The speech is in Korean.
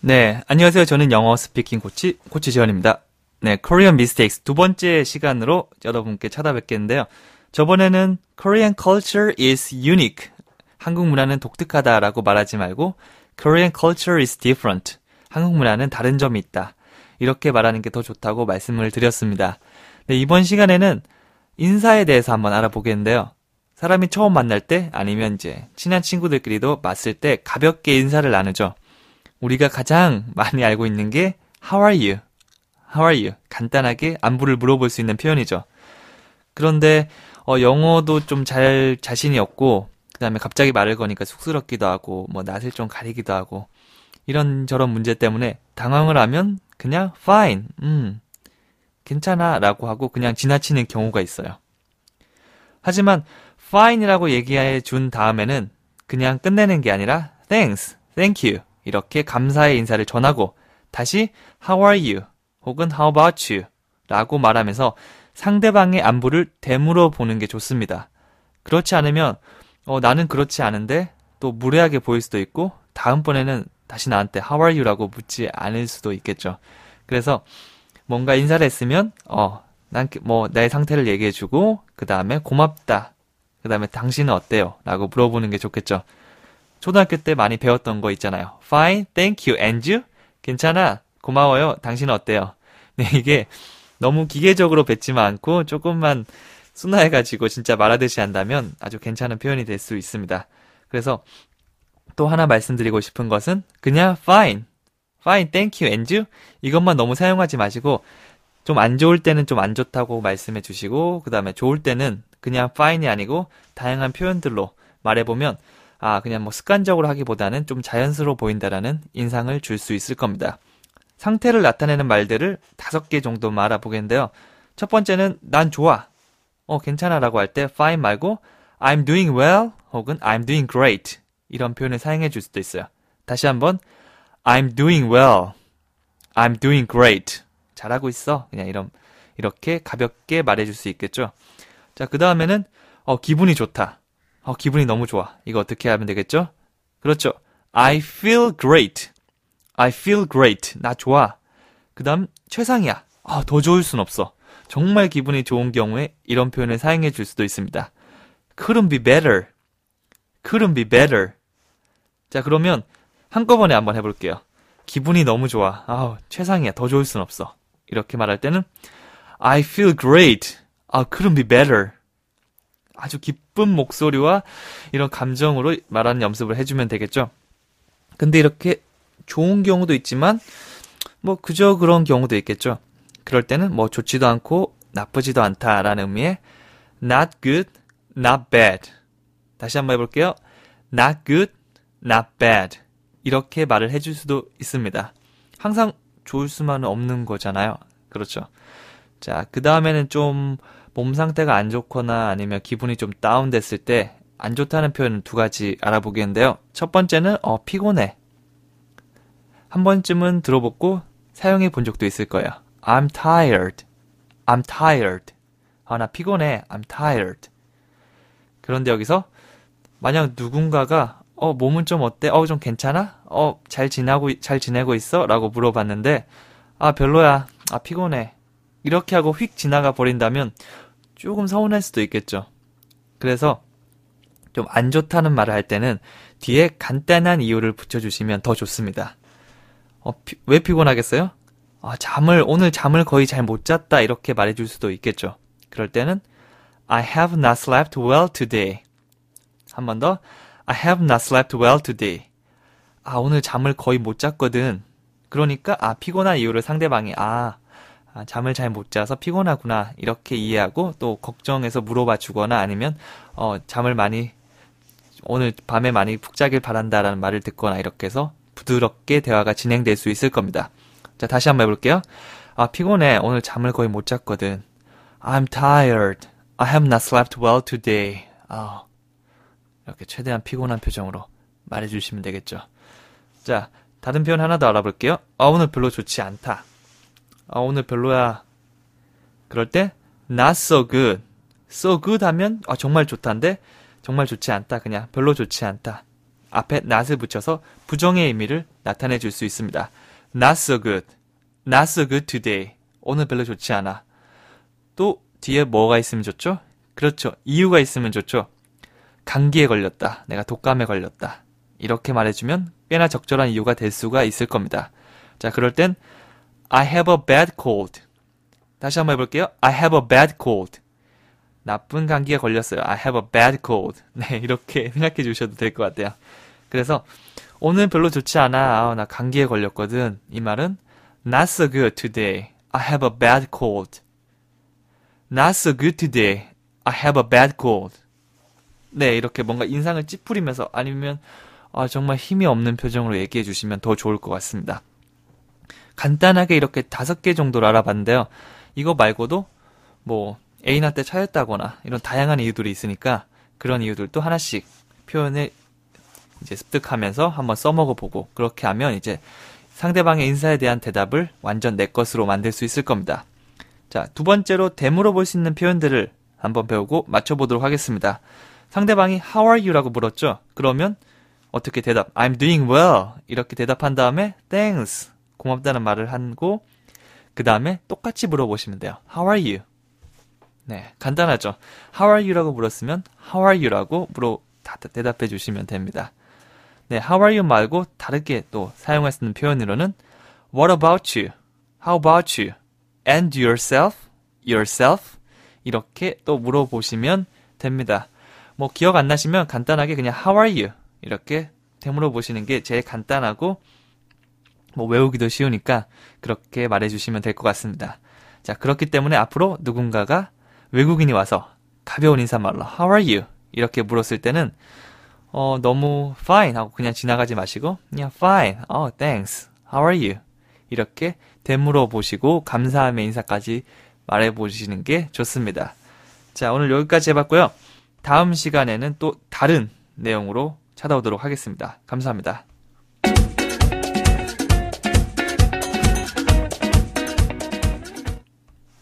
네, 안녕하세요. 저는 영어 스피킹 코치, 코치 지원입니다. 네, Korean Mistakes 두 번째 시간으로 여러분께 찾아뵙겠는데요. 저번에는 Korean culture is unique. 한국 문화는 독특하다라고 말하지 말고 Korean culture is different. 한국 문화는 다른 점이 있다. 이렇게 말하는 게 더 좋다고 말씀을 드렸습니다. 네, 이번 시간에는 인사에 대해서 한번 알아보겠는데요. 사람이 처음 만날 때 아니면 이제 친한 친구들끼리도 맞을 때 가볍게 인사를 나누죠. 우리가 가장 많이 알고 있는 게 How are you? How are you? 간단하게 안부를 물어볼 수 있는 표현이죠. 그런데 어, 영어도 좀 잘 자신이 없고 그다음에 갑자기 말을 거니까 쑥스럽기도 하고 뭐 낯을 좀 가리기도 하고 이런 저런 문제 때문에 당황을 하면 그냥 fine, 음, 괜찮아라고 하고 그냥 지나치는 경우가 있어요. 하지만 fine이라고 얘기해 준 다음에는 그냥 끝내는 게 아니라 thanks, thank you 이렇게 감사의 인사를 전하고 다시 how are you 혹은 how about you 라고 말하면서 상대방의 안부를 되물어 보는 게 좋습니다. 그렇지 않으면 어, 나는 그렇지 않은데 또 무례하게 보일 수도 있고 다음번에는 다시 나한테 how are you라고 묻지 않을 수도 있겠죠. 그래서 뭔가 인사를 했으면 어, 난뭐 나의 상태를 얘기해 주고 그 다음에 고맙다. 그 다음에 당신은 어때요? 라고 물어보는 게 좋겠죠. 초등학교 때 많이 배웠던 거 있잖아요. Fine, thank you, and you? 괜찮아, 고마워요, 당신은 어때요? 네, 이게 너무 기계적으로 뱉지만 않고 조금만 순화해가지고 진짜 말하듯이 한다면 아주 괜찮은 표현이 될 수 있습니다. 그래서 또 하나 말씀드리고 싶은 것은 그냥 fine, fine, thank you, and you? 이것만 너무 사용하지 마시고 좀 안 좋을 때는 좀 안 좋다고 말씀해 주시고 그 다음에 좋을 때는 그냥 fine이 아니고 다양한 표현들로 말해보면 아, 그냥 뭐 습관적으로 하기보다는 좀 자연스러워 보인다라는 인상을 줄 수 있을 겁니다. 상태를 나타내는 말들을 다섯 개 정도 말아보겠는데요. 첫 번째는 난 좋아. 어, 괜찮아 라고 할 때 fine 말고 I'm doing well 혹은 I'm doing great 이런 표현을 사용해 줄 수도 있어요. 다시 한번 I'm doing well. I'm doing great. 잘하고 있어. 그냥 이런 이렇게 가볍게 말해 줄 수 있겠죠. 자, 그 다음에는 어, 기분이 좋다. 어, 기분이 너무 좋아. 이거 어떻게 하면 되겠죠? 그렇죠. I feel great. I feel great. 나 좋아. 그 다음, 최상이야. 아, 더 좋을 순 없어. 정말 기분이 좋은 경우에 이런 표현을 사용해 줄 수도 있습니다. couldn't be better. couldn't be better. 자, 그러면 한꺼번에 한번 해볼게요. 기분이 너무 좋아. 아 최상이야. 더 좋을 순 없어. 이렇게 말할 때는 I feel great. 아, couldn't be better. 아주 기쁜 목소리와 이런 감정으로 말하는 연습을 해주면 되겠죠. 근데 이렇게 좋은 경우도 있지만 뭐 그저 그런 경우도 있겠죠. 그럴 때는 뭐 좋지도 않고 나쁘지도 않다라는 의미의 not good, not bad. 다시 한번 해볼게요. not good, not bad. 이렇게 말을 해줄 수도 있습니다. 항상 좋을 수만은 없는 거잖아요. 그렇죠. 자, 그 다음에는 좀 몸 상태가 안 좋거나 아니면 기분이 좀 다운됐을 때 안 좋다는 표현은 두 가지 알아보겠는데요. 첫 번째는 어 피곤해. 한 번쯤은 들어보고 사용해 본 적도 있을 거예요. I'm tired. I'm tired. 아, 나 피곤해. I'm tired. 그런데 여기서 만약 누군가가 어 몸은 좀 어때? 어 좀 괜찮아? 어 잘 지나고 잘 지내고 있어? 라고 물어봤는데 아 별로야. 아 피곤해. 이렇게 하고 휙 지나가 버린다면 조금 서운할 수도 있겠죠. 그래서 좀 안 좋다는 말을 할 때는 뒤에 간단한 이유를 붙여주시면 더 좋습니다. 어, 피, 왜 피곤하겠어요? 아, 잠을, 오늘 잠을 거의 잘 못 잤다, 이렇게 말해줄 수도 있겠죠. 그럴 때는, I have not slept well today. 한 번 더, I have not slept well today. 아, 오늘 잠을 거의 못 잤거든. 그러니까, 아, 피곤한 이유를 상대방이, 아, 아, 잠을 잘 못 자서 피곤하구나 이렇게 이해하고 또 걱정해서 물어봐 주거나 아니면 어, 잠을 많이 오늘 밤에 많이 푹 자길 바란다라는 말을 듣거나 이렇게 해서 부드럽게 대화가 진행될 수 있을 겁니다. 자, 다시 한번 해볼게요. 아, 피곤해. 오늘 잠을 거의 못 잤거든. I'm tired. I have not slept well today. 아, 이렇게 최대한 피곤한 표정으로 말해주시면 되겠죠. 자, 다른 표현 하나 더 알아볼게요. 아, 오늘 별로 좋지 않다. 아, 오늘 별로야. 그럴 때 not so good. so good 하면 아, 정말 좋다인데 정말 좋지 않다. 그냥 별로 좋지 않다. 앞에 not을 붙여서 부정의 의미를 나타내 줄 수 있습니다. not so good. not so good today. 오늘 별로 좋지 않아. 또 뒤에 뭐가 있으면 좋죠? 그렇죠. 이유가 있으면 좋죠. 감기에 걸렸다. 내가 독감에 걸렸다. 이렇게 말해주면 꽤나 적절한 이유가 될 수가 있을 겁니다. 자, 그럴 땐 I have a bad cold. 다시 한번 해볼게요. I have a bad cold. 나쁜 감기에 걸렸어요. I have a bad cold. 네, 이렇게 생각해 주셔도 될 것 같아요. 그래서 오늘 별로 좋지 않아. 아, 나 감기에 걸렸거든. 이 말은 not so good today. I have a bad cold. not so good today. I have a bad cold. 네, 이렇게 뭔가 인상을 찌푸리면서 아니면 아, 정말 힘이 없는 표정으로 얘기해 주시면 더 좋을 것 같습니다. 간단하게 이렇게 다섯 개 정도로 알아봤는데요. 이거 말고도 뭐 애인한테 차였다거나 이런 다양한 이유들이 있으니까 그런 이유들도 하나씩 표현을 이제 습득하면서 한번 써먹어 보고 그렇게 하면 이제 상대방의 인사에 대한 대답을 완전 내 것으로 만들 수 있을 겁니다. 자, 두 번째로 되물어 볼 수 있는 표현들을 한번 배우고 맞춰보도록 하겠습니다. 상대방이 How are you? 라고 물었죠? 그러면 어떻게 대답? I'm doing well. 이렇게 대답한 다음에 Thanks. 고맙다는 말을 하고 그 다음에 똑같이 물어보시면 돼요. How are you? 네, 간단하죠. How are you라고 물었으면 How are you라고 물어 대답해 주시면 됩니다. 네, How are you 말고 다르게 또 사용할 수 있는 표현으로는 What about you? How about you? And yourself? Yourself? 이렇게 또 물어보시면 됩니다. 뭐 기억 안 나시면 간단하게 그냥 How are you? 이렇게 되물어 보시는 게 제일 간단하고 뭐 외우기도 쉬우니까 그렇게 말해주시면 될 것 같습니다. 자 그렇기 때문에 앞으로 누군가가 외국인이 와서 가벼운 인사말로 How are you? 이렇게 물었을 때는 어, 너무 fine 하고 그냥 지나가지 마시고 그냥 fine, oh thanks, how are you? 이렇게 되물어 보시고 감사함의 인사까지 말해 보시는 게 좋습니다. 자 오늘 여기까지 해봤고요. 다음 시간에는 또 다른 내용으로 찾아오도록 하겠습니다. 감사합니다.